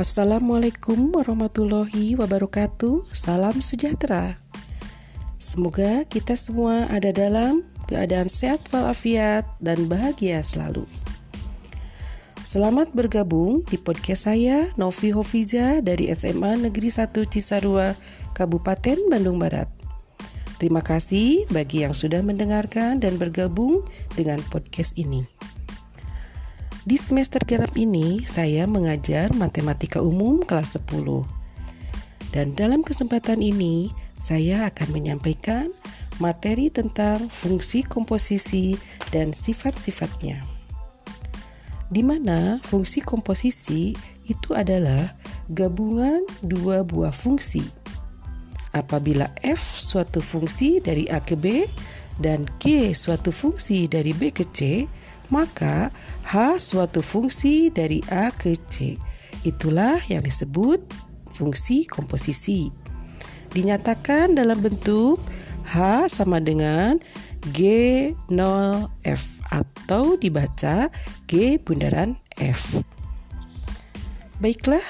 Assalamualaikum warahmatullahi wabarakatuh. Salam sejahtera. Semoga kita semua ada dalam keadaan sehat walafiat dan bahagia selalu. Selamat bergabung di podcast saya Novi Hofiza dari SMA Negeri 1 Cisarua, Kabupaten Bandung Barat. Terima kasih bagi yang sudah mendengarkan dan bergabung dengan podcast ini. Di semester genap ini, saya mengajar matematika umum kelas 10. Dan dalam kesempatan ini, saya akan menyampaikan materi tentang fungsi komposisi dan sifat-sifatnya. Di mana fungsi komposisi itu adalah gabungan dua buah fungsi. Apabila f suatu fungsi dari a ke b dan g suatu fungsi dari b ke c, maka H suatu fungsi dari A ke C. Itulah yang disebut fungsi komposisi. Dinyatakan dalam bentuk H sama dengan G0F atau dibaca G bundaran F. Baiklah,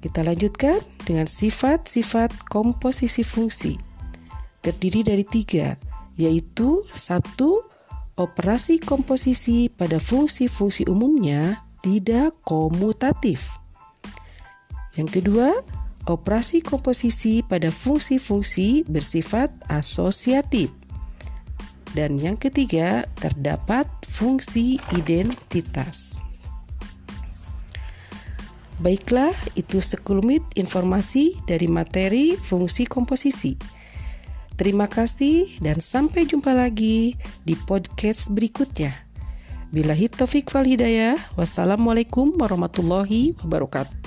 kita lanjutkan dengan sifat-sifat komposisi fungsi. Terdiri dari tiga, yaitu satu operasi komposisi pada fungsi-fungsi umumnya tidak komutatif. Yang kedua, operasi komposisi pada fungsi-fungsi bersifat asosiatif. Dan yang ketiga, terdapat fungsi identitas. Baiklah, itu sekelumit informasi dari materi fungsi komposisi. Terima kasih dan sampai jumpa lagi di podcast berikutnya. Bila taufik wal hidayah. Wassalamualaikum warahmatullahi wabarakatuh.